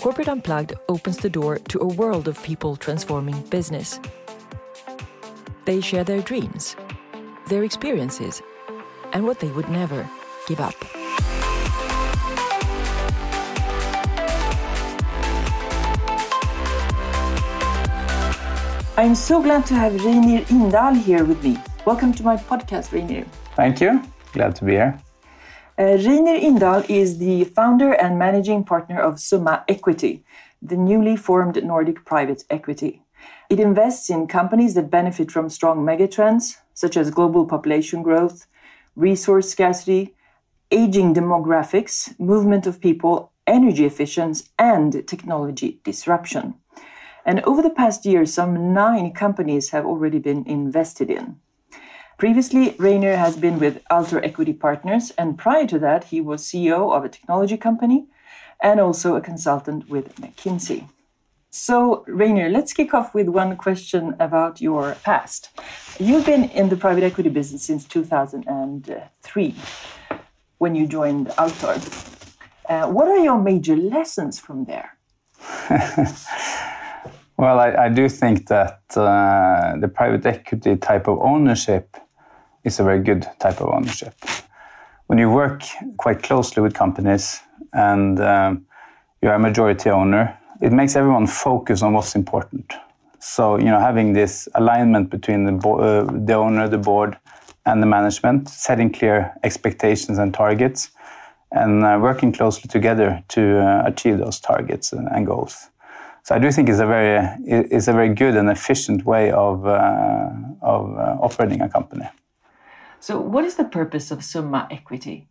Corporate Unplugged opens the door to a world of people transforming business. They share their dreams, their experiences, and what they would never give up. I'm so glad to have Reynir Indahl here with me. Welcome to my podcast, Reynir. Thank you. Glad to be here. Uh, Reynir Indahl is the founder and managing partner of Summa Equity, the newly formed Nordic private equity. It invests in companies that benefit from strong megatrends, such as global population growth, resource scarcity, aging demographics, movement of people, energy efficiency, and technology disruption. And over the past year, some nine companies have already been invested in. Previously, Reynir has been with Altor Equity Partners, and prior to that, he was CEO of a technology company and also a consultant with McKinsey. So, Reynir, let's kick off with one question about your past. You've been in the private equity business since 2003 when you joined Altor. Uh, what are your major lessons from there? well, I, I, do think that uh, the private equity type of ownership is a very good type of ownership. When you work quite closely with companies and um, you're a majority owner, it makes everyone focus on what's important. So, you know, having this alignment between the, uh, the owner, the board, and the management, setting clear expectations and targets, and uh, working closely together to uh, achieve those targets and goals. So I do think it's a very it's a very good and efficient way of uh, of uh, operating a company. So, what is the purpose of Summa Equity?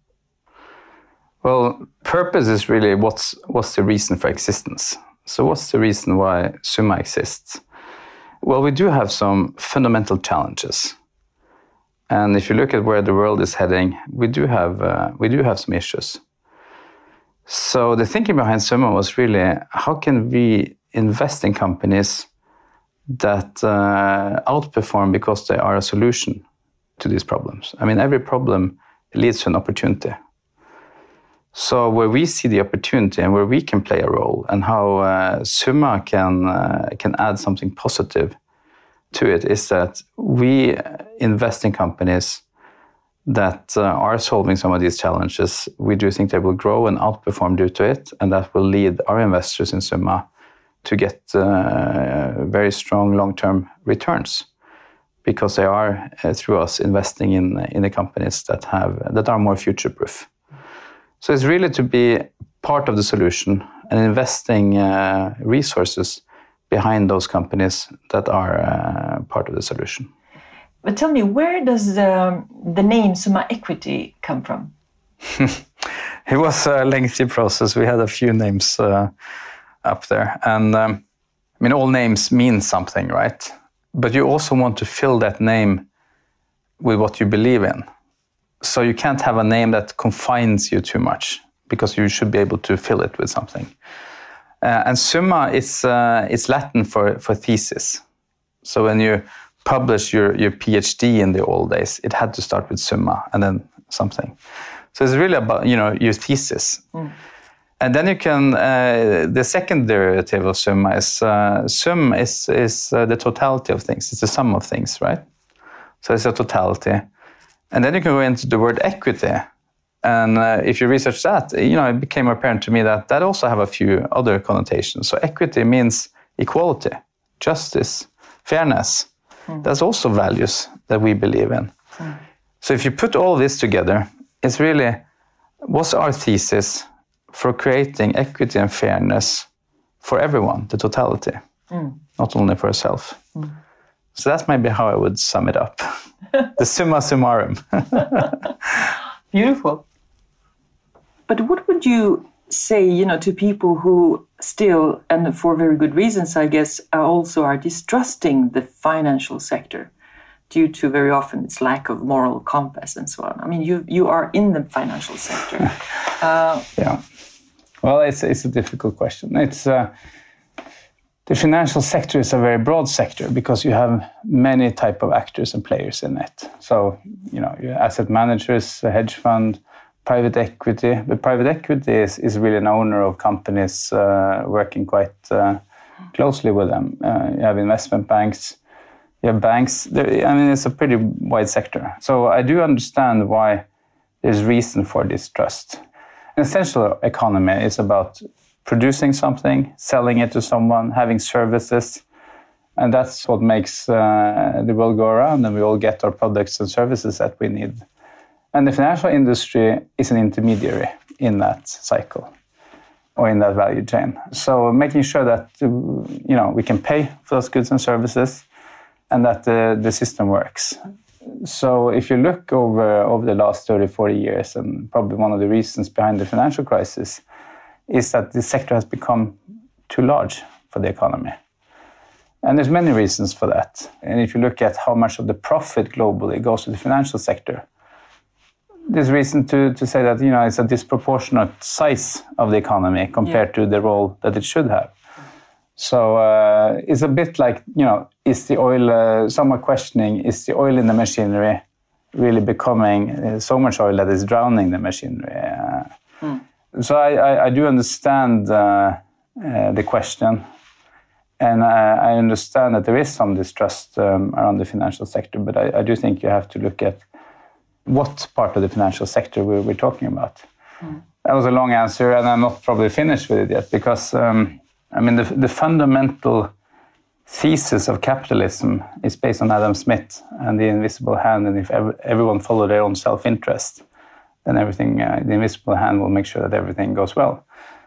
Well, purpose is really what's what's the reason for existence. So, what's the reason why Summa exists? Well, we do have some fundamental challenges, and if you look at where the world is heading, we do have uh, we do have some issues. So, the thinking behind Summa was really how can we invest in companies that uh, outperform because they are a solution to these problems. I mean, every problem leads to an opportunity. So where we see the opportunity and where we can play a role, and how uh, Summa can uh, can add something positive to it, is that we invest in companies that uh, are solving some of these challenges. We do think they will grow and outperform due to it, and that will lead our investors in Summa to get uh, very strong long-term returns because they are uh, through us investing in in the companies that have that are more future proof. So it's really to be part of the solution and investing uh, resources behind those companies that are uh, part of the solution. But tell me, where does the name Summa Equity come from? it was a lengthy process. We had a few names up there, and um, I mean, all names mean something, right? But you also want to fill that name with what you believe in. So you can't have a name that confines you too much because you should be able to fill it with something. Uh, and summa is uh, Latin for, for thesis. So when you publish your, your PhD in the old days, it had to start with summa and then something. So it's really about you know your thesis. Mm. And then you can, uh, the second derivative of summa is, uh, sum is, is uh, the totality of things. It's the sum of things, right? So it's a totality. And then you can go into the word equity. And uh, if you research that, you know, it became apparent to me that that also have a few other connotations. So equity means equality, justice, fairness. Mm. That's also values that we believe in. Mm. So if you put all this together, it's really what's our thesis? For creating equity and fairness for everyone, the totality, mm. not only for yourself. Mm. So that's maybe how I would sum it up. the summa summarum. Beautiful. But what would you say, you know, to people who still, and for very good reasons, I guess, also are distrusting the financial sector due to very often its lack of moral compass and so on? I mean, you you are in the financial sector. Uh, yeah. Well, it's it's a difficult question. It's uh, the financial sector is a very broad sector because you have many type of actors and players in it. So you know, asset managers, hedge fund, private equity, but private equity is, is really an owner of companies uh, working quite uh, closely with them. Uh, you have investment banks, you have banks. There, I mean, it's a pretty wide sector. So I do understand why there's reason for distrust. An essential economy is about producing something, selling it to someone, having services, and that's what makes uh, the world go around, and we all get our products and services that we need. And the financial industry is an intermediary in that cycle or in that value chain. So making sure that you know we can pay for those goods and services, and that the, the system works. So if you look over over the last 30, 40 years, and probably one of the reasons behind the financial crisis is that the sector has become too large for the economy. And there's many reasons for that. And if you look at how much of the profit globally goes to the financial sector, there's reason to, to say that you know it's a disproportionate size of the economy compared yeah. to the role that it should have. So uh, it's a bit like you know, is the oil? Uh, some are questioning: is the oil in the machinery really becoming uh, so much oil that is drowning the machinery? Mm. So I, I, I, do understand uh, uh, the question, and I, I, understand that there is some distrust um, around the financial sector. But I, I, do think you have to look at what part of the financial sector we're, we're talking about. Mm. That was a long answer, and I'm not probably finished with it yet because um, I mean the, the fundamental thesis of capitalism is based on Adam Smith and the invisible hand, and if ev everyone follow their own self-interest, then everything, uh, the invisible hand will make sure that everything goes well.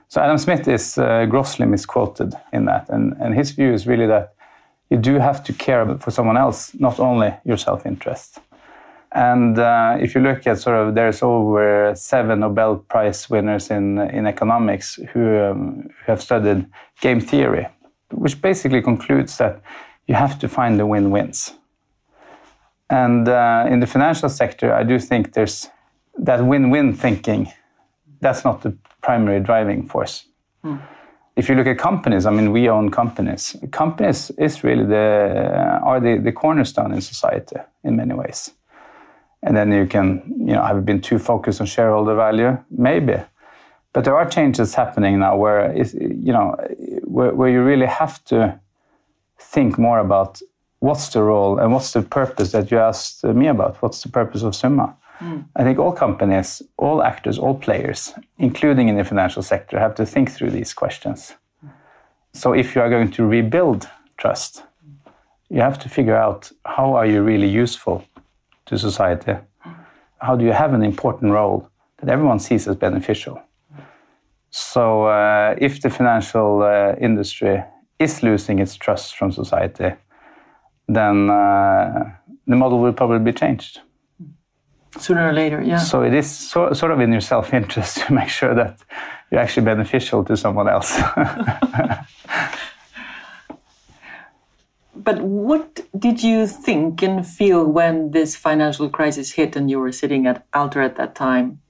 So Adam Smith is uh, grossly misquoted in that, and, and his view is really that you do have to care for someone else, not only your self-interest. And uh, if you look at sort of, there's over seven Nobel Prize winners in in economics who, um, who have studied game theory, which basically concludes that you have to find the win-wins. And uh, in the financial sector, I do think there's that win-win thinking. That's not the primary driving force. Mm. If you look at companies, I mean, we own companies. Companies is really the are the, the cornerstone in society in many ways. And then you can, you know, have been too focused on shareholder value? Maybe. But there are changes happening now where, you know, where, where you really have to think more about what's the role and what's the purpose that you asked me about. What's the purpose of Summa? Mm. I think all companies, all actors, all players, including in the financial sector, have to think through these questions. So if you are going to rebuild trust, you have to figure out how are you really useful to society? How do you have an important role that everyone sees as beneficial? So, uh, if the financial uh, industry is losing its trust from society, then uh, the model will probably be changed. Sooner or later, yeah. So, it is so, sort of in your self interest to make sure that you're actually beneficial to someone else. but what did you think and feel when this financial crisis hit and you were sitting at Altor at that time?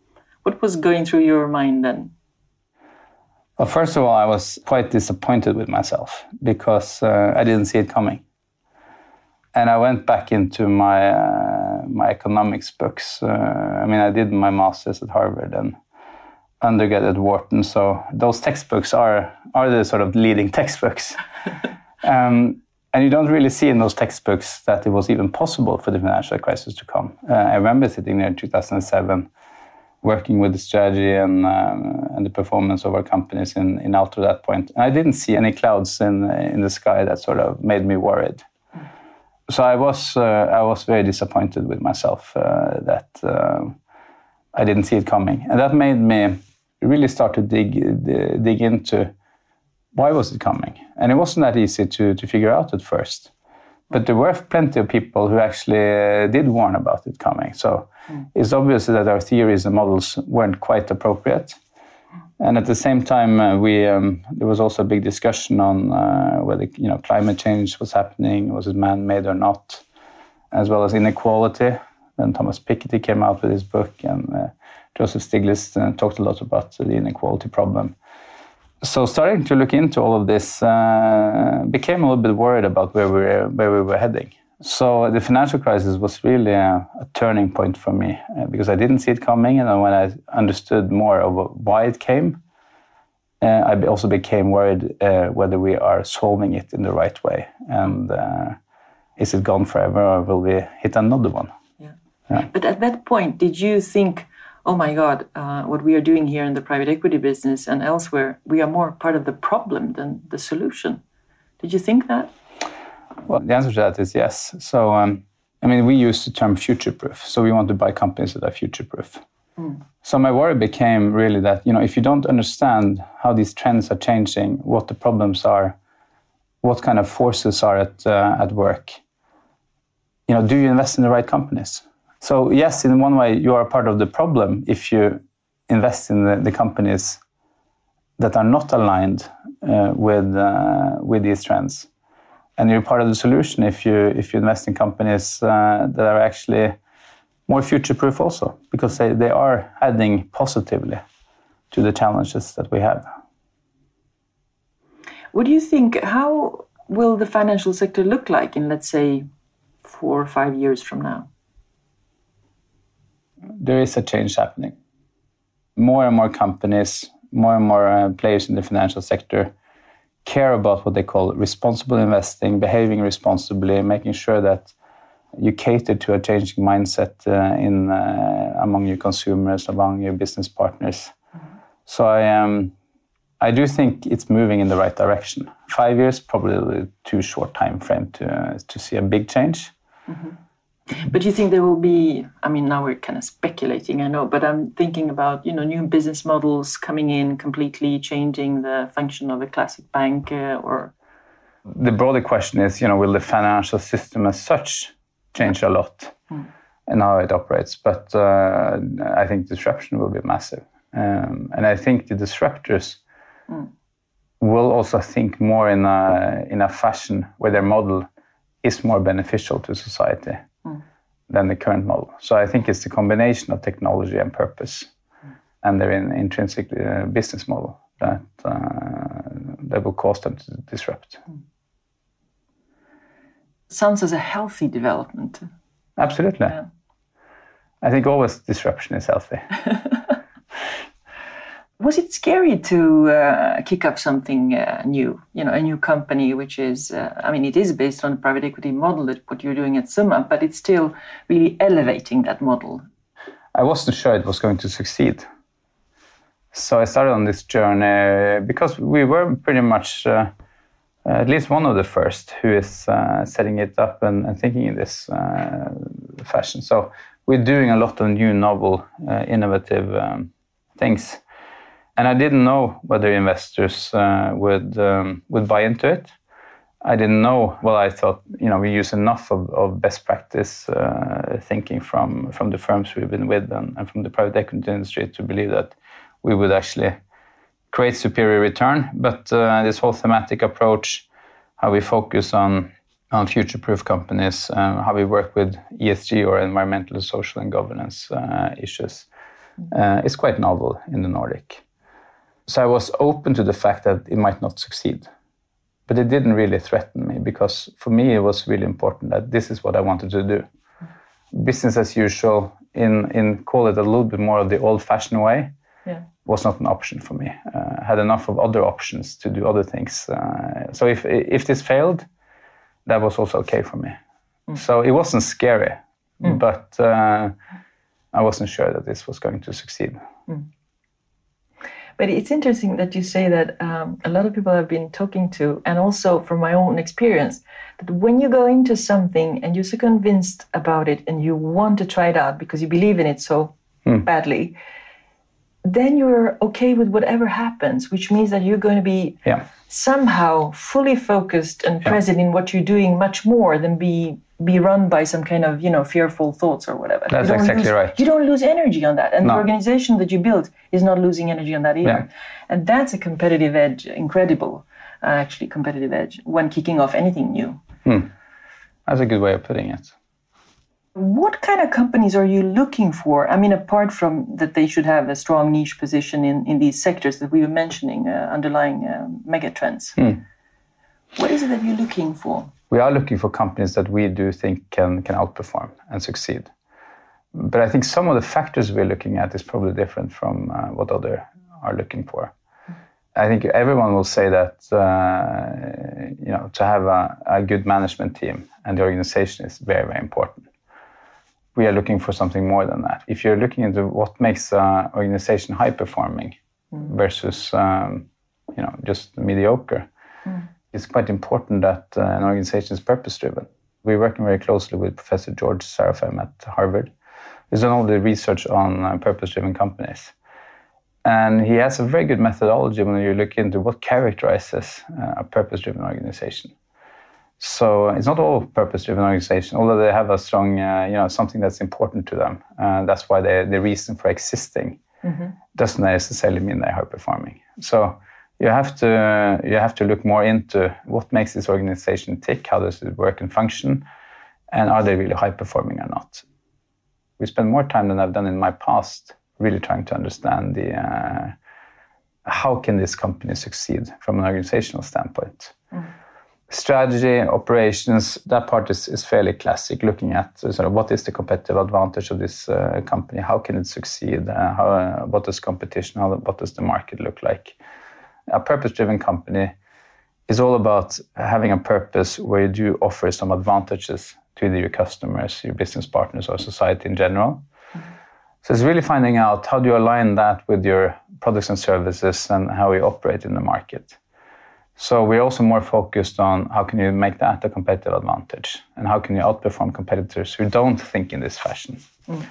What was going through your mind then? Well, first of all, I was quite disappointed with myself because uh, I didn't see it coming. And I went back into my uh, my economics books. Uh, I mean, I did my master's at Harvard and undergrad at Wharton, so those textbooks are are the sort of leading textbooks. um, and you don't really see in those textbooks that it was even possible for the financial crisis to come. Uh, I remember sitting there in 2007, working with the strategy and, um, and the performance of our companies in, in Altor at that point. And I didn't see any clouds in, in the sky that sort of made me worried. So I was, uh, I was very disappointed with myself uh, that uh, I didn't see it coming. And that made me really start to dig, dig into why was it coming? And it wasn't that easy to, to figure out at first. But there were plenty of people who actually uh, did warn about it coming. So mm. it's obvious that our theories and models weren't quite appropriate. And at the same time, uh, we um, there was also a big discussion on uh, whether you know climate change was happening, was it man-made or not, as well as inequality. Then Thomas Piketty came out with his book, and uh, Joseph Stiglitz uh, talked a lot about the inequality problem so starting to look into all of this uh, became a little bit worried about where we were, where we were heading. So the financial crisis was really a, a turning point for me uh, because I didn't see it coming, and when I understood more of why it came, uh, I also became worried uh, whether we are solving it in the right way, and uh, is it gone forever, or will we hit another one? Yeah. yeah. But at that point, did you think? Oh my God, uh, what we are doing here in the private equity business and elsewhere, we are more part of the problem than the solution. Did you think that? Well, the answer to that is yes. So, um, I mean, we use the term future proof. So, we want to buy companies that are future proof. Mm. So, my worry became really that, you know, if you don't understand how these trends are changing, what the problems are, what kind of forces are at, uh, at work, you know, do you invest in the right companies? So, yes, in one way, you are part of the problem if you invest in the, the companies that are not aligned uh, with, uh, with these trends. And you're part of the solution if you if you invest in companies uh, that are actually more future proof also because they, they are adding positively to the challenges that we have. What do you think how will the financial sector look like in let's say four or five years from now there is a change happening more and more companies more and more uh, players in the financial sector care about what they call responsible investing, behaving responsibly, making sure that you cater to a changing mindset uh, in uh, among your consumers, among your business partners. Mm-hmm. So I um, I do think it's moving in the right direction. Five years probably too short time frame to uh, to see a big change. Mm-hmm. But you think there will be? I mean, now we're kind of speculating, I know, but I'm thinking about you know new business models coming in, completely changing the function of a classic bank, uh, or the broader question is, you know, will the financial system as such change a lot mm. in how it operates? But uh, I think disruption will be massive, um, and I think the disruptors. Mm. Will also think more in a in a fashion where their model is more beneficial to society than the current model. So I think it's the combination of technology and purpose and their in, intrinsic uh, business model that uh, that will cause them to disrupt. Sounds as a healthy development. Absolutely. Yeah. I think always disruption is healthy. was it scary to uh, kick up something uh, new? You know a new company which is uh, i mean it is based on a private equity model that what you're doing at summa but it's still really elevating that model. I wasn't sure it was going to succeed. So i started on this journey because we were pretty much uh, at least one of the first who is uh, setting it up and, and thinking in this uh, fashion. So we're doing a lot of new novel innovative um, things and I didn't know whether investors uh, would um, would buy into it. I didn't know. Well, I thought you know we use enough of, of best practice uh, thinking from from the firms we've been with and, and, from the private equity industry to believe that we would actually create superior return. But uh, this whole thematic approach, how we focus on on future-proof companies, um, how we work with ESG or environmental, social, and governance uh, issues, uh, is quite novel in the Nordic. So I was open to the fact that it might not succeed. But it didn't really threaten me because for me it was really important that this is what I wanted to do. Business as usual, in, in call it a little bit more of the old fashioned way, yeah. was not an option for me. Uh, I had enough of other options to do other things. Uh, so if, if this failed, that was also okay for me. Mm. So it wasn't scary, mm. but uh, I wasn't sure that this was going to succeed. Mm. But it's interesting that you say that um, a lot of people have been talking to, and also from my own experience, that when you go into something and you're so convinced about it and you want to try it out because you believe in it so hmm. badly, then you're okay with whatever happens, which means that you're going to be yeah. somehow fully focused and yeah. present in what you're doing much more than be be run by some kind of you know fearful thoughts or whatever. That's exactly lose, right. You don't lose energy on that, and no. the organization that you build is not losing energy on that either. Yeah. And that's a competitive edge, incredible, uh, actually competitive edge when kicking off anything new. Hmm. That's a good way of putting it. What kind of companies are you looking for? I mean, apart from that they should have a strong niche position in, in these sectors that we were mentioning, uh, underlying uh, megatrends. Hmm. What is it that you're looking for? We are looking for companies that we do think can, can outperform and succeed. But I think some of the factors we're looking at is probably different from uh, what others are looking for. I think everyone will say that uh, you know to have a, a, good management team and the organization is very very important. We are looking for something more than that. If you're looking into what makes an organization high performing mm. versus um, you know just mediocre. It's quite important that uh, an organization is purpose driven. We're working very closely with Professor George Serafeim at Harvard. He's done all the research on uh, purpose driven companies and he has a very good methodology when you look into what characterizes uh, a purpose driven organization. So it's not all purpose driven organization, although they have a strong, uh, you know, something that's important to them. Uh, that's why they, the reason for existing mm-hmm. doesn't necessarily mean they're high performing. So you have to you have to look more into what makes this organization tick, how does it work and function, and are they really high performing or not. We spend more time than I've done in my past really trying to understand the uh, how can this company succeed from an organizational standpoint. Mm. Strategy, operations, that part is, is fairly classic, looking at sort of what is the competitive advantage of this uh, company, how can it succeed, uh, how, uh, what does competition, how, what does the market look like. A purpose-driven company is all about having a purpose where you do offer some advantages to either your customers, your business partners, or society in general. So it's really finding out how do you align that with your products and services and how you operate in the market. So we're also more focused on how can you make that a competitive advantage and how can you outperform competitors who don't think in this fashion. Mm.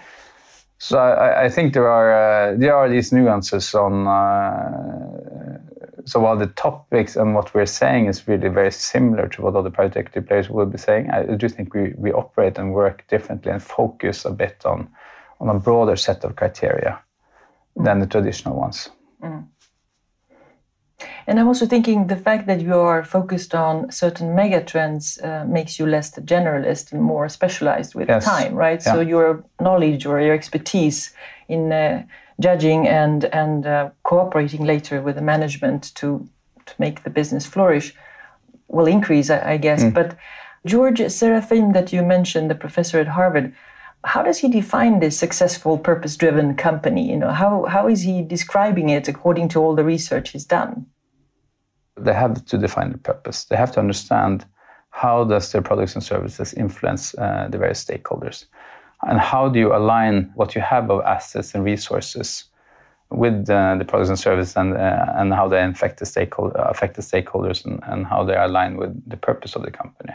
So I, I, think there are uh, there are these nuances on. Uh, so while the topics and what we're saying is really very similar to what other private equity players will be saying, I do think we, we operate and work differently and focus a bit on on a broader set of criteria than the traditional ones. Mm. And I'm also thinking the fact that you are focused on certain mega trends uh, makes you less generalist and more specialized with yes. time, right? Yeah. So your knowledge or your expertise in uh, judging and and uh, cooperating later with the management to to make the business flourish will increase, I, I guess. Mm. But George Serafeim, that you mentioned, the professor at Harvard, how does he define this successful purpose-driven company you know how, how is he describing it according to all the research he's done they have to define the purpose they have to understand how does their products and services influence uh, the various stakeholders and how do you align what you have of assets and resources with uh, the products and services and, uh, and how they affect the, stakeholder, affect the stakeholders and, and how they align with the purpose of the company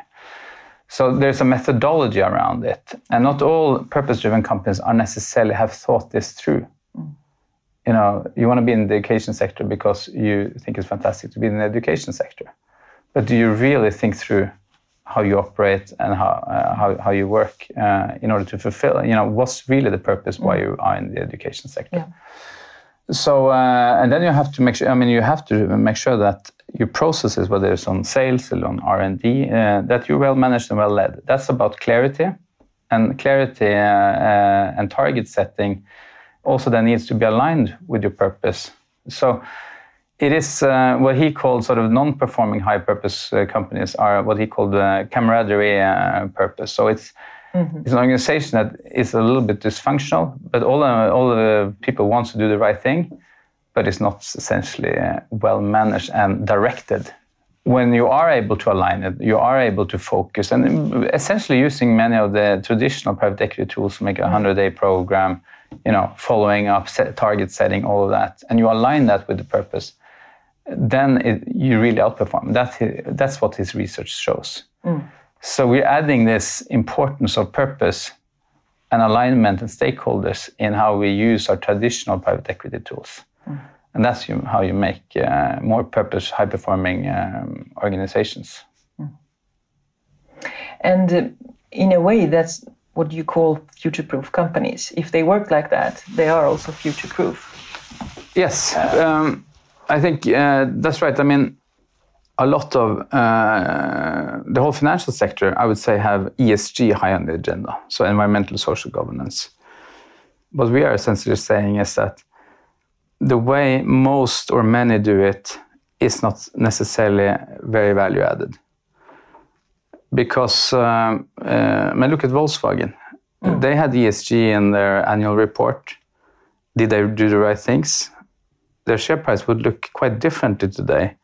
so there's a methodology around it, and not all purpose-driven companies are necessarily have thought this through. Mm. You know, you want to be in the education sector because you think it's fantastic to be in the education sector, but do you really think through how you operate and how uh, how, how you work uh, in order to fulfill? You know, what's really the purpose why mm. you are in the education sector? Yeah. So, uh, and then you have to make sure. I mean, you have to make sure that your processes, whether it's on sales or on R and D, uh, that you're well managed and well led. That's about clarity, and clarity uh, uh, and target setting also then needs to be aligned with your purpose. So. It is uh, what he called sort of non-performing high-purpose uh, companies are what he called camaraderie purpose. So it's Mm-hmm. It's an organization that is a little bit dysfunctional, but all the, all the people want to do the right thing, but it's not essentially uh, well managed and directed. When you are able to align it, you are able to focus, and essentially using many of the traditional private equity tools to make a 100-day mm-hmm. program, you know, following up, set, target setting, all of that, and you align that with the purpose, then it, you really outperform. That, that's what his research shows. Mm. So we're adding this importance of purpose and alignment and stakeholders in how we use our traditional private equity tools. Mm. And that's how you make uh, more purpose, high performing um, organizations. Mm. And uh, in a way, that's what you call future proof companies. If they work like that, they are also future proof. Yes, um, I think uh, that's right. I mean, a lot of uh, the whole financial sector, I would say, have ESG high on the agenda, so environmental social governance. What we are essentially saying is that the way most or many do it is not necessarily very value added. because um, uh, I look at Volkswagen. Mm. They had ESG in their annual report. Did they do the right things? Their share price would look quite differently today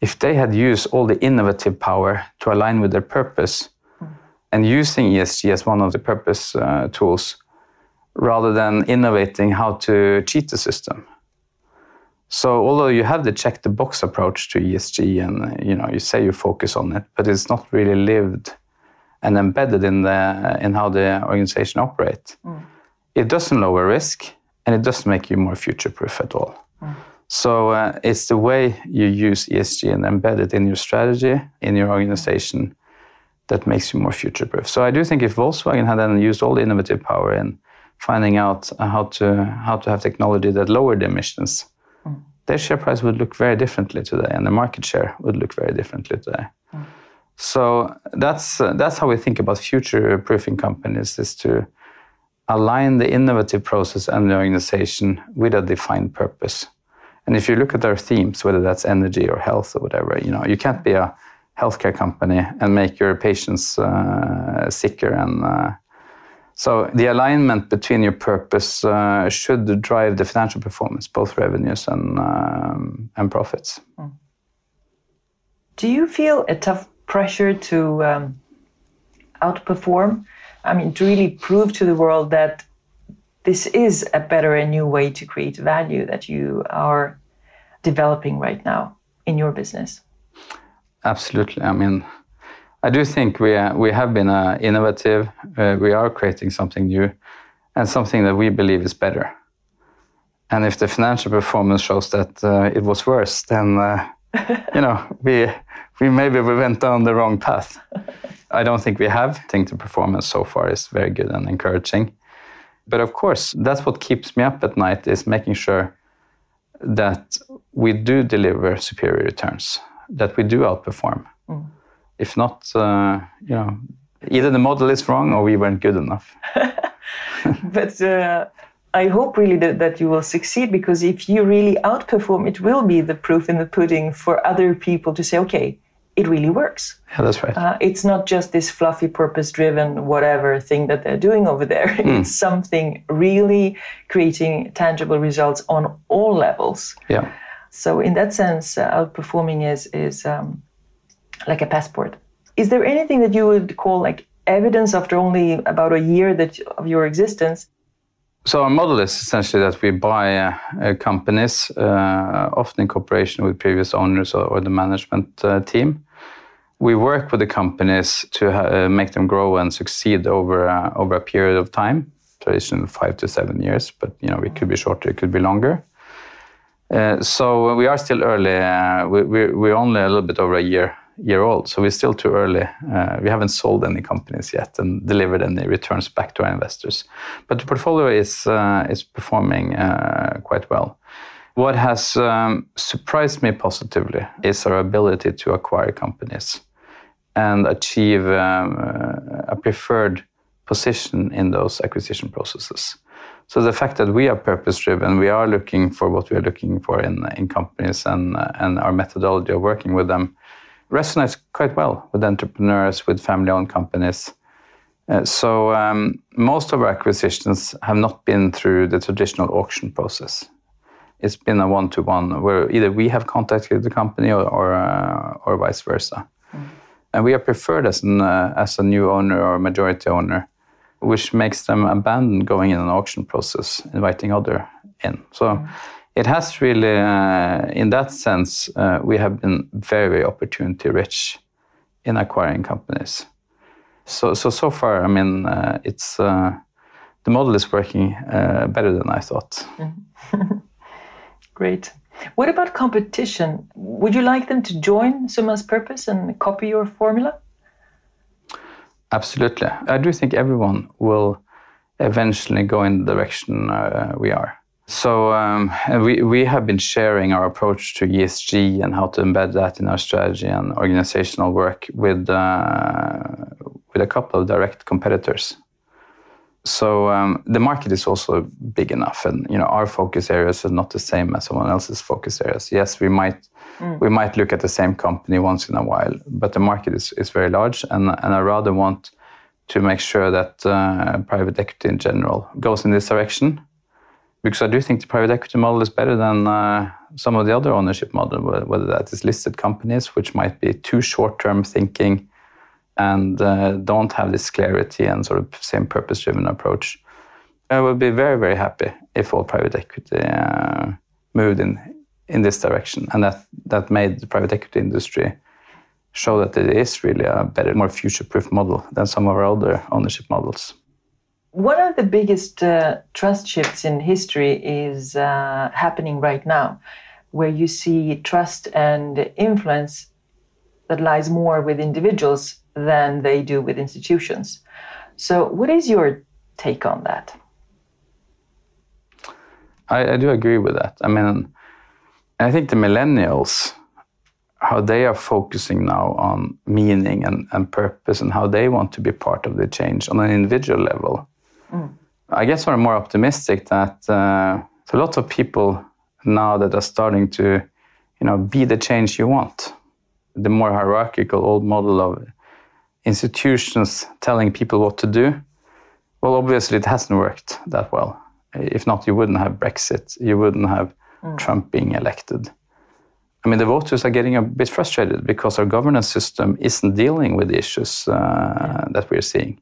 if they had used all the innovative power to align with their purpose mm. and using ESG as one of the purpose uh, tools rather than innovating how to cheat the system. So although you have the check the box approach to ESG and you know you say you focus on it, but it's not really lived and embedded in the in how the organization operates. Mm. It doesn't lower risk and it doesn't make you more future proof at all. Mm. So uh, it's the way you use ESG and embed it in your strategy in your organization that makes you more future proof. So I do think if Volkswagen had then used all the innovative power in finding out how to how to have technology that lowered emissions, mm. their share price would look very differently today, and the market share would look very differently today. Mm. So that's uh, that's how we think about future proofing companies: is to align the innovative process and the organization with a defined purpose. And if you look at our themes, whether that's energy or health or whatever, you know, you can't be a healthcare company and make your patients uh, sicker and uh, so the alignment between your purpose uh, should drive the financial performance, both revenues and um, and profits. Hmm. Do you feel a tough pressure to um, outperform? I mean, to really prove to the world that this is a better and new way to create value that you are developing right now in your business. Absolutely. I mean, I do think we uh, we have been uh, innovative. Uh, we are creating something new, and something that we believe is better. And if the financial performance shows that uh, it was worse, then uh, you know we we maybe we went down the wrong path. I don't think we have. I think the performance so far is very good and encouraging. But of course, that's what keeps me up at night is making sure that we do deliver superior returns, that we do outperform. Mm if not, uh, you know, either the model is wrong or we weren't good enough. but uh, I hope really that, that you will succeed because if you really outperform, it will be the proof in the pudding for other people to say, okay, it really works. Yeah, that's right. Uh, it's not just this fluffy, purpose driven, whatever thing that they're doing over there. Mm. It's something really creating tangible results on all levels. Yeah. So, in that sense, uh, outperforming is, is um, like a passport. Is there anything that you would call like evidence after only about a year that of your existence? So our model is essentially that we buy uh, uh, companies, uh, often in cooperation with previous owners or, or the management uh, team. We work with the companies to uh, make them grow and succeed over uh, over a period of time, traditionally five to seven years, but you know it could be shorter, it could be longer. so we are still early. we, we're only a little bit over a year year old, so we're still too early. Uh, we haven't sold any companies yet and delivered any returns back to our investors. But the portfolio is uh, is performing uh, quite well. What has um, surprised me positively is our ability to acquire companies and achieve um, a preferred position in those acquisition processes. So the fact that we are purpose-driven, we are looking for what we are looking for in, companies and our methodology of working with them resonates quite well with entrepreneurs, with family owned companies. Uh, so um, most of our acquisitions have not been through the traditional auction process. It's been a one-to-one where either we have contacted the company or or, uh, or vice versa, mm. and we are preferred as an uh, as a new owner or majority owner, which makes them abandon going in an auction process, inviting other in. So. Mm it has really, uh, in that sense, uh, we have been very very opportunity rich in acquiring companies. So so so far, I mean, uh, it's uh, the model is working uh, better than I thought. Great. What about competition? Would you like them to join Summa's purpose and copy your formula? Absolutely. I do think everyone will eventually go in the direction uh, we are. So um, we, we have been sharing our approach to ESG and how to embed that in our strategy and organizational work with, uh, with a couple of direct competitors. So um, the market is also big enough, and you know our focus areas are not the same as someone else's focus areas. Yes, we might mm. we might look at the same company once in a while, but the market is, is very large, and and I rather want to make sure that uh, private equity in general goes in this direction, because I do think the private equity model is better than uh, some of the other ownership model, whether that is listed companies, which might be too short-term thinking and uh, don't have this clarity and sort of same purpose-driven approach. I would be very, very happy if all private equity uh, moved in in this direction, and that that made the private equity industry show that it is really a better, more future-proof model than some of our other ownership models. One of the biggest uh, trust shifts in history is uh, happening right now, where you see trust and influence that lies more with individuals than they do with institutions. So, what is your take on that? I, I do agree with that. I mean, I think the millennials, how they are focusing now on meaning and, and purpose and how they want to be part of the change on an individual level. Mm. I guess I'm more optimistic that uh, a lot of people now that are starting to, you know, be the change you want. The more hierarchical old model of institutions telling people what to do, well, obviously it hasn't worked that well. If not, you wouldn't have Brexit, you wouldn't have mm. Trump being elected. I mean, the voters are getting a bit frustrated because our governance system isn't dealing with the issues uh, that we're seeing.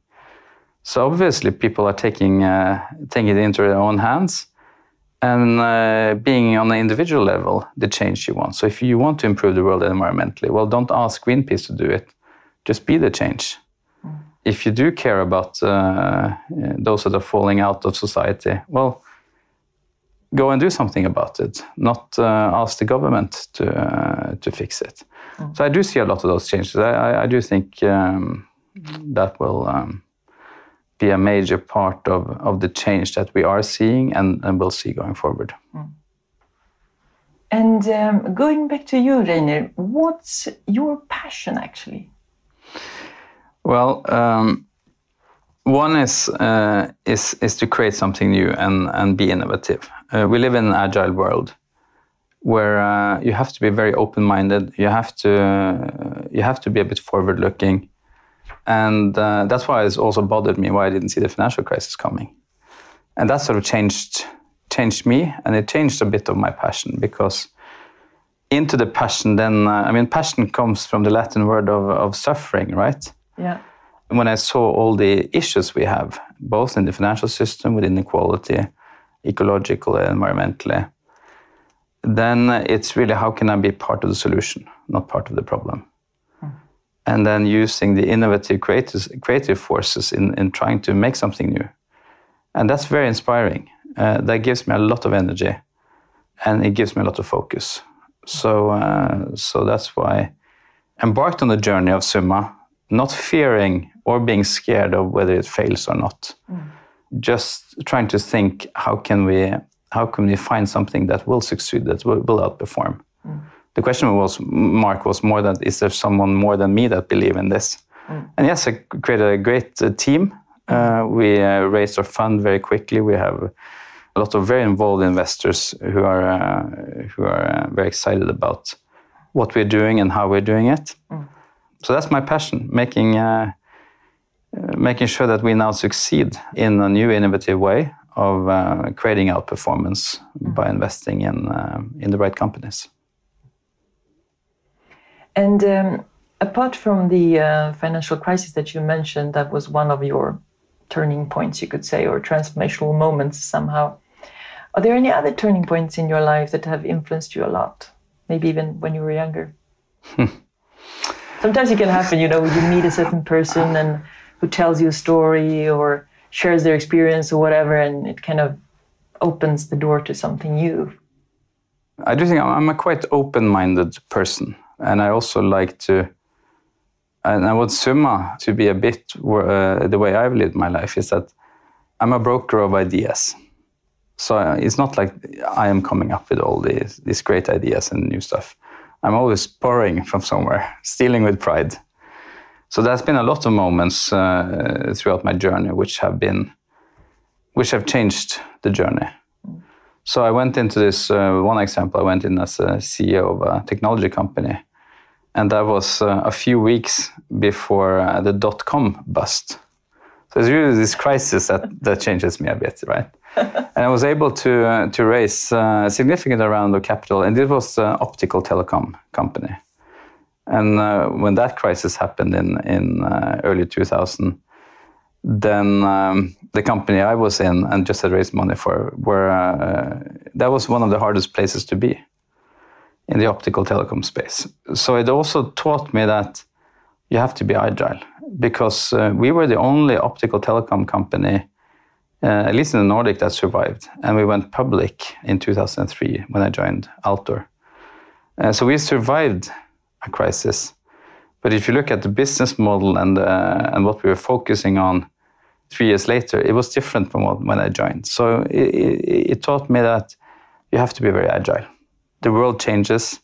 So obviously, people are taking uh, taking it into their own hands and uh, being on an individual level the change you want. So if you want to improve the world environmentally, well, don't ask Greenpeace to do it just be the change. Mm. If you do care about uh, those that are falling out of society, well, go and do something about it. Not uh, ask the government to uh, to fix it. Mm. So I do see a lot of those changes. I, I do think um, that will um, be a major part of, of the change that we are seeing and, and will see going forward. Mm. And um, going back to you, Reynir, what's your passion actually? Well, um, one is uh, is is to create something new and and be innovative. Uh, we live in an agile world where uh, you have to be very open-minded. You have to you have to be a bit forward-looking, and uh, that's why it's also bothered me why I didn't see the financial crisis coming, and that sort of changed changed me, and it changed a bit of my passion because into the passion then uh, i mean passion comes from the latin word of, of suffering right yeah. When I saw all the issues we have, both in the financial system, with inequality, ecological, environmentally, then it's really how can I be part of the solution, not part of the problem. And then using the innovative creative, creative forces in, in trying to make something new. And that's very inspiring. Uh, that gives me a lot of energy and it gives me a lot of focus. So, uh, so that's why I embarked on the journey of Summa not fearing or being scared of whether it fails or not. Mm. Just trying to think how can we how can we find something that will succeed that will, will outperform. Mm. The question was Mark was more that is there someone more than me that believe in this? Mm. And yes, I created a great uh, team. Uh, we uh, raised our fund very quickly. We have a lot of very involved investors who are uh, who are uh, very excited about what we're doing and how we're doing it. Mm so that's my passion, making uh, making sure that we now succeed in a new innovative way of uh, creating outperformance mm. by investing in in the right companies. And um, apart from the uh, financial crisis that you mentioned, that was one of your turning points, you could say, or transformational moments somehow. Are there any other turning points in your life that have influenced you a lot? Maybe even when you were younger. sometimes it can happen you know you meet a certain person and who tells you a story or shares their experience or whatever and it kind of opens the door to something new i do think i'm a quite open-minded person and i also like to and i want summa to be a bit uh, the way i've lived my life is that i'm a broker of ideas so it's not like i am coming up with all these, these great ideas and new stuff I'm always borrowing from somewhere, stealing with pride. So there's been a lot of moments uh, throughout my journey which have been which have changed the journey. So I went into this uh, one example. I went in as a CEO of a technology company, and that was uh, a few weeks before uh, the dot com bust. So it's really this crisis that, that changes me a bit, right? and I was able to uh, to raise uh, a significant amount of capital, and it was an optical telecom company. And uh, when that crisis happened in in early 2000, then um, the company I was in and just had raised money for were uh, that was one of the hardest places to be in the optical telecom space. So it also taught me that you have to be agile because uh, we were the only optical telecom company, uh, at least in the Nordic, that survived, and we went public in 2003 when I joined Altor. Uh, so we survived a crisis. But if you look at the business model and uh, and what we were focusing on three years later, it was different from what, when I joined. So it, it, it taught me that you have to be very agile. The world changes,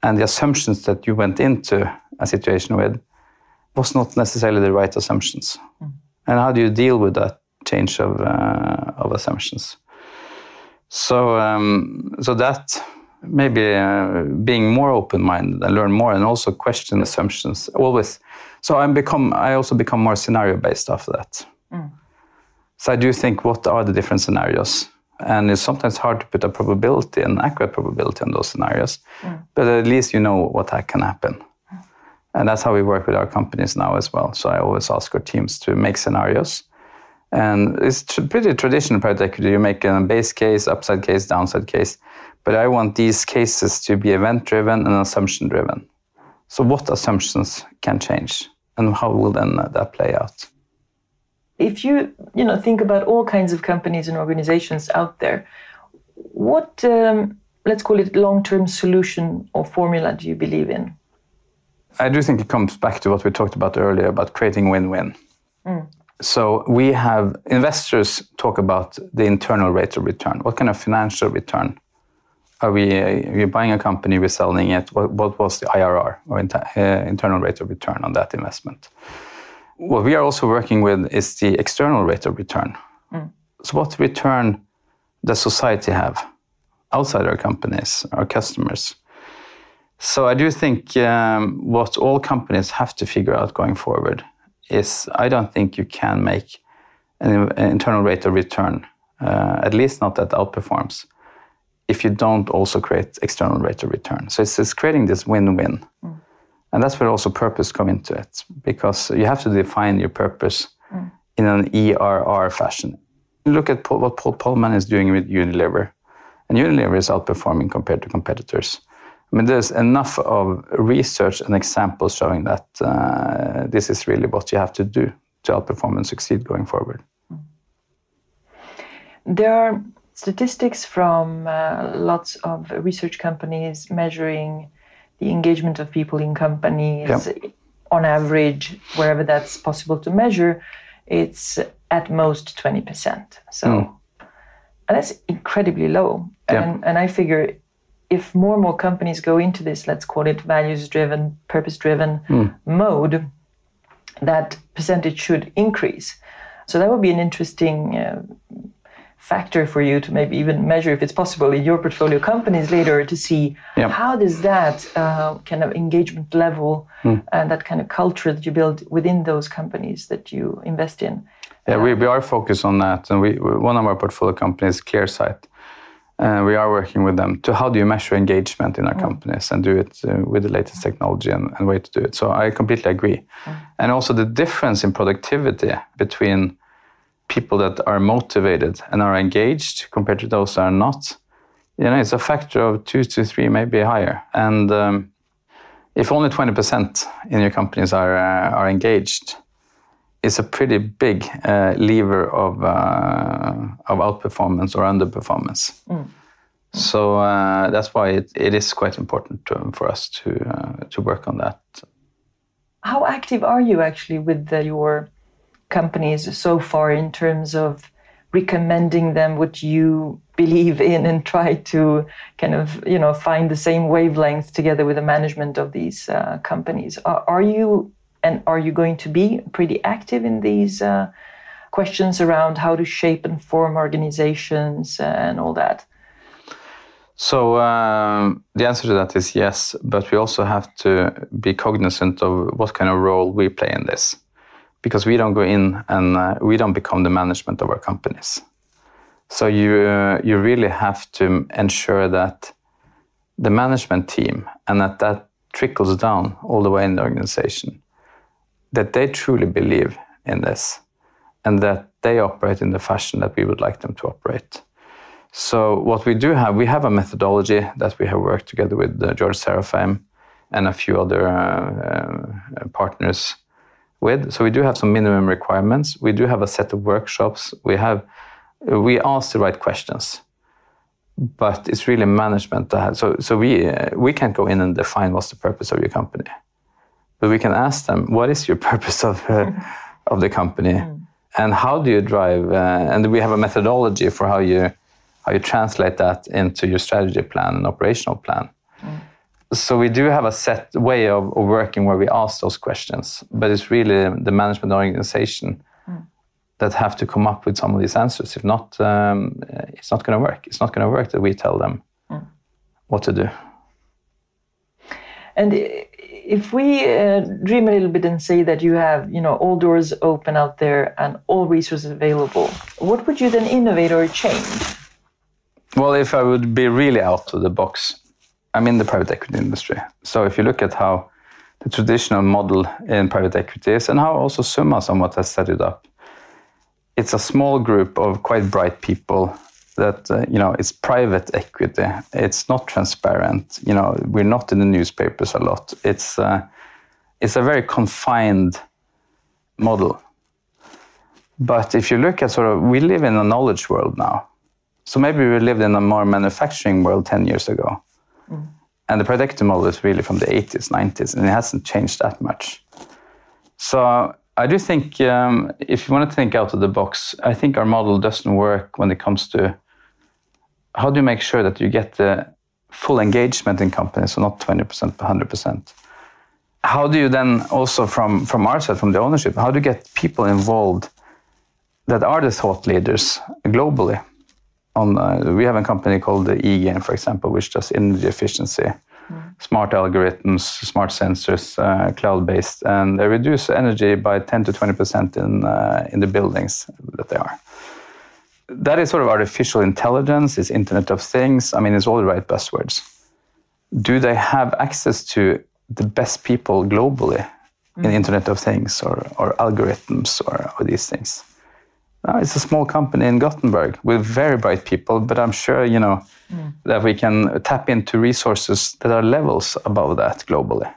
and the assumptions that you went into a situation with was not necessarily the right assumptions. Mm. And how do you deal with that change of uh, of assumptions? So um, so that maybe uh, being more open-minded and learn more and also question assumptions always so i become i also become more scenario based after that mm. so i do think what are the different scenarios and it's sometimes hard to put a probability an accurate probability on those scenarios mm. but at least you know what that can happen mm. and that's how we work with our companies now as well so i always ask our teams to make scenarios and it's pretty traditional private equity you make a base case upside case downside case but I want these cases to be event driven and assumption driven. So, what assumptions can change, and how will then that play out? If you you know think about all kinds of companies and organizations out there, what um, let's call it long-term solution or formula do you believe in? I do think it comes back to what we talked about earlier about creating win-win. Mm. So we have investors talk about the internal rate of return. What kind of financial return are we we're buying a company, we're selling it. What, what was the IRR or uh, internal rate of return on that investment? What we are also working with is the external rate of return. Mm. So, what return does society have outside our companies, our customers? So, I do think um, what all companies have to figure out going forward is I don't think you can make an, an internal rate of return, uh, at least not that outperforms if you don't also create external rate of return. So it's, it's creating this win-win. Mm. And that's where also purpose come into it, because you have to define your purpose mm. in an ERR fashion. Look at Paul, what Paul Polman is doing with Unilever. And Unilever is outperforming compared to competitors. I mean, there's enough of research and examples showing that uh, this is really what you have to do to outperform and succeed going forward. There are statistics from uh, lots of research companies measuring the engagement of people in companies on average wherever that's possible to measure it's at most 20% so mm. and that's incredibly low. And, and i figure if more and more companies go into this let's call it values driven purpose driven mm. mode that percentage should increase. So that would be an interesting uh, factor for you to maybe even measure if it's possible in your portfolio companies later to see yeah. how does that uh, kind of engagement level mm. and that kind of culture that you build within those companies that you invest in. Yeah, uh, we, we are focused on that, and we one of our portfolio companies, ClearSight. Uh, we are working with them to how do you measure engagement in our mm. companies and do it uh, with the latest technology and, and, way to do it. So I completely agree. Mm. And also the difference in productivity between people that are motivated and are engaged compared to those that are not, you know, it's a factor of two to three, maybe higher. And um, if only 20% in your companies are, uh, are engaged, it's a pretty big uh, lever of, uh, of outperformance or underperformance. Mm. So uh, that's why it, it is quite important to, for us to, uh, to work on that. How active are you actually with the, your companies so far in terms of recommending them what you believe in and try to kind of you know find the same wavelength together with the management of these uh, companies are, are, you and are you going to be pretty active in these uh, questions around how to shape and form organizations and all that? So um, the answer to that is yes, but we also have to be cognizant of what kind of role we play in this, because we don't go in and uh, we don't become the management of our companies. So you uh, you really have to ensure that the management team and that that trickles down all the way in the organization, that they truly believe in this, and that they operate in the fashion that we would like them to operate. So what we do have, we have a methodology that we have worked together with uh, George Serafeim and a few other uh, uh, partners with. So we do have some minimum requirements. We do have a set of workshops. We have we ask the right questions, but it's really management that. So so we uh, we can't go in and define what's the purpose of your company, but we can ask them what is your purpose of uh, of the company, mm. and how do you drive? Uh, and we have a methodology for how you how you translate that into your strategy plan and operational plan. Mm. So we do have a set way of, of, working where we ask those questions, but it's really the management organization mm. that have to come up with some of these answers. If not, um, it's not going to work. It's not going to work that we tell them mm. what to do. And if we uh, dream a little bit and say that you have, you know, all doors open out there and all resources available, what would you then innovate or change? Well, if I would be really out of the box, I'm in the private equity industry. So if you look at how the traditional model in private equity is and how also Summa somewhat has set it up, it's a small group of quite bright people that uh, you know it's private equity. It's not transparent. You know we're not in the newspapers a lot. It's uh, it's a very confined model. But if you look at sort of we live in a knowledge world now. So maybe we lived in a more manufacturing world 10 years ago. Mm. And the predictive model is really from the 80s, 90s, and it hasn't changed that much. So I do think um, if you want to think out of the box, I think our model doesn't work when it comes to how do you make sure that you get the full engagement in companies, so not 20%, but 100%. How do you then also from, from our side, from the ownership, how do you get people involved that are the thought leaders globally? On uh, we have a company called the eGain, for example, which does energy efficiency, mm. smart algorithms, smart sensors, uh, cloud-based, and they reduce energy by 10 to 20 percent in uh, in the buildings that they are. That is sort of artificial intelligence. It's Internet of Things. I mean, it's all the right buzzwords. Do they have access to the best people globally mm. in Internet of Things or, or algorithms or, or these things? Uh, it's a small company in Gothenburg with very bright people, but I'm sure you know mm. that we can tap into resources that are levels above that globally.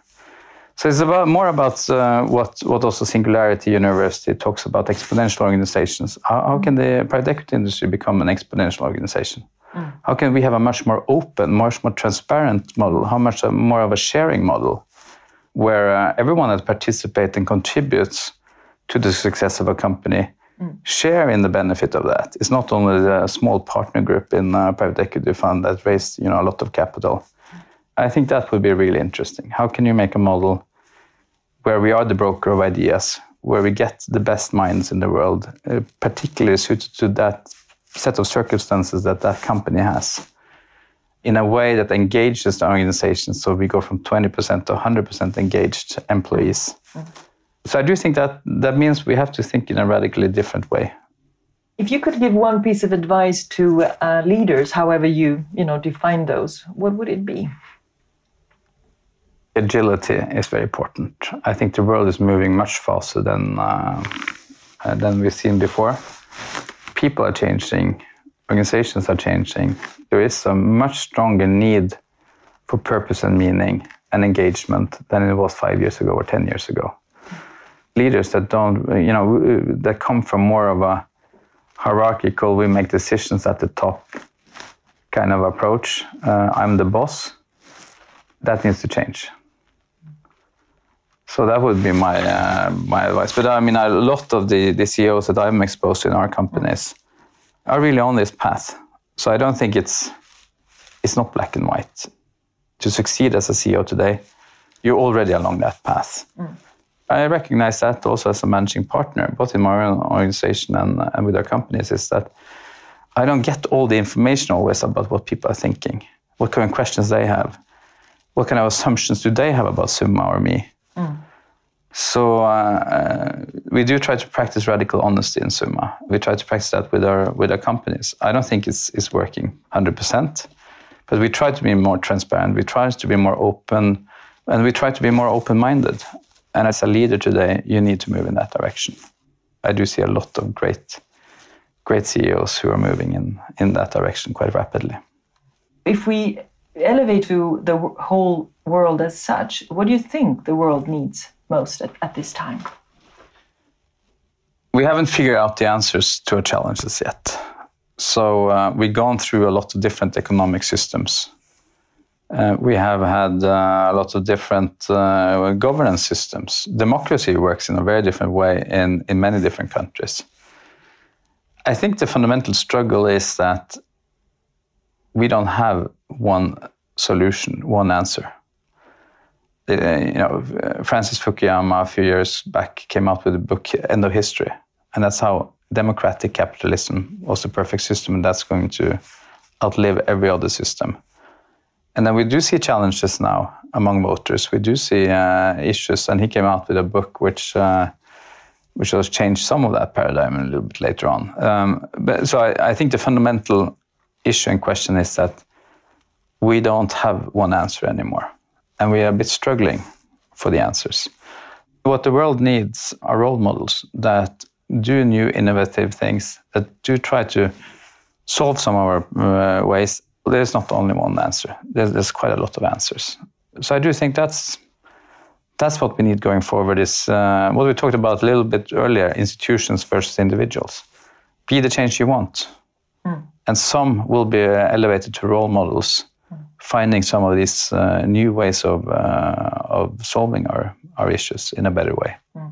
So it's about more about uh, what what also Singularity University talks about exponential organizations. How, how can the private equity industry become an exponential organization? Mm. How can we have a much more open, much more transparent model? How much more of a sharing model, where uh, everyone that participates and contributes to the success of a company share in the benefit of that. It's not only the small partner group in a private equity fund that raised you know a lot of capital. I think that would be really interesting. How can you make a model where we are the broker of ideas, where we get the best minds in the world, uh, particularly suited to that set of circumstances that that company has, in a way that engages the organization, so we go from 20% to 100% engaged employees. Mm-hmm so I do think that that means we have to think in a radically different way. If you could give one piece of advice to uh, leaders, however you you know define those, what would it be? Agility is very important. I think the world is moving much faster than uh, uh, than we've seen before. People are changing, organizations are changing. There is a much stronger need for purpose and meaning and engagement than it was five years ago or ten years ago leaders that don't, you know, that come from more of a hierarchical, we make decisions at the top kind of approach. Uh, I'm the boss. That needs to change. So that would be my uh, my advice. But I mean, a lot of the, the CEOs that I'm exposed to in our companies are really on this path. So I don't think it's it's not black and white. To succeed as a CEO today, you're already along that path. Mm. I recognize that also as a managing partner, both in my own organization and, and with our companies, is that I don't get all the information always about what people are thinking, what kind of questions they have, what kind of assumptions do they have about Summa or me. Mm. So uh, we do try to practice radical honesty in Summa. We try to practice that with our with our companies. I don't think it's it's working 100%, but we try to be more transparent. We try to be more open, and we try to be more open-minded. And as a leader today, you need to move in that direction. I do see a lot of great great CEOs who are moving in in that direction quite rapidly. If we elevate to the whole world as such, what do you think the world needs? most at, at this time? We haven't figured out the answers to our challenges yet. So uh, we've gone through a lot of different economic systems. Uh, we have had uh, a lot of different uh, governance systems. Democracy works in a very different way in, in many different countries. I think the fundamental struggle is that we don't have one solution, one answer. Uh, you know, Francis Fukuyama a few years back came out with a book, End of History, and that's how democratic capitalism was the perfect system, and that's going to outlive every other system. And then we do see challenges now among voters. We do see uh, issues, and he came out with a book which uh, which has changed some of that paradigm a little bit later on. Um, but so I, I think the fundamental issue and question is that we don't have one answer anymore and we are a bit struggling for the answers. What the world needs are role models that do new innovative things, that do try to solve some of our uh, ways. There's not only one answer. There's, there's, quite a lot of answers. So I do think that's that's what we need going forward. Is uh, what we talked about a little bit earlier: institutions versus individuals. Be the change you want, mm. and some will be elevated to role models finding some of these uh, new ways of uh, of solving our our issues in a better way. Mm.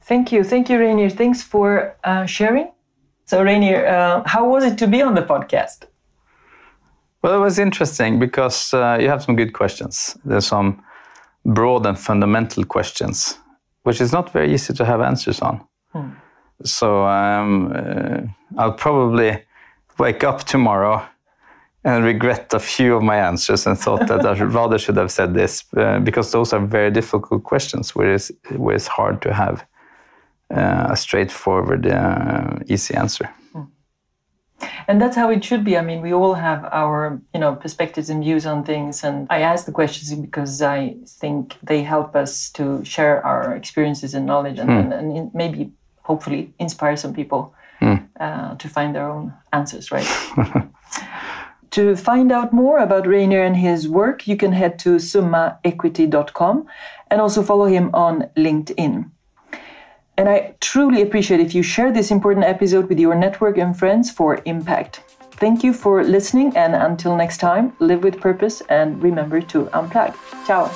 Thank you, thank you, Reynir. Thanks for uh, sharing. So, Reynir, uh, how was it to be on the podcast? Well, it was interesting because uh, you have some good questions. There's some broad and fundamental questions, which is not very easy to have answers on. Mm. So um, uh, I'll probably wake up tomorrow and regret a few of my answers and thought that I rather should have said this uh, because those are very difficult questions where it's, where it's hard to have a straightforward, uh, easy answer. Hmm. And that's how it should be. I mean, we all have our, you know, perspectives and views on things. And I ask the questions because I think they help us to share our experiences and knowledge, and, mm. and, and maybe, hopefully, inspire some people mm. uh, to find their own answers. Right. To find out more about Reynir and his work, you can head to summaequity.com and also follow him on LinkedIn. And I truly appreciate if you share this important episode with your network and friends for impact. Thank you for listening, and until next time, live with purpose and remember to unplug. Ciao.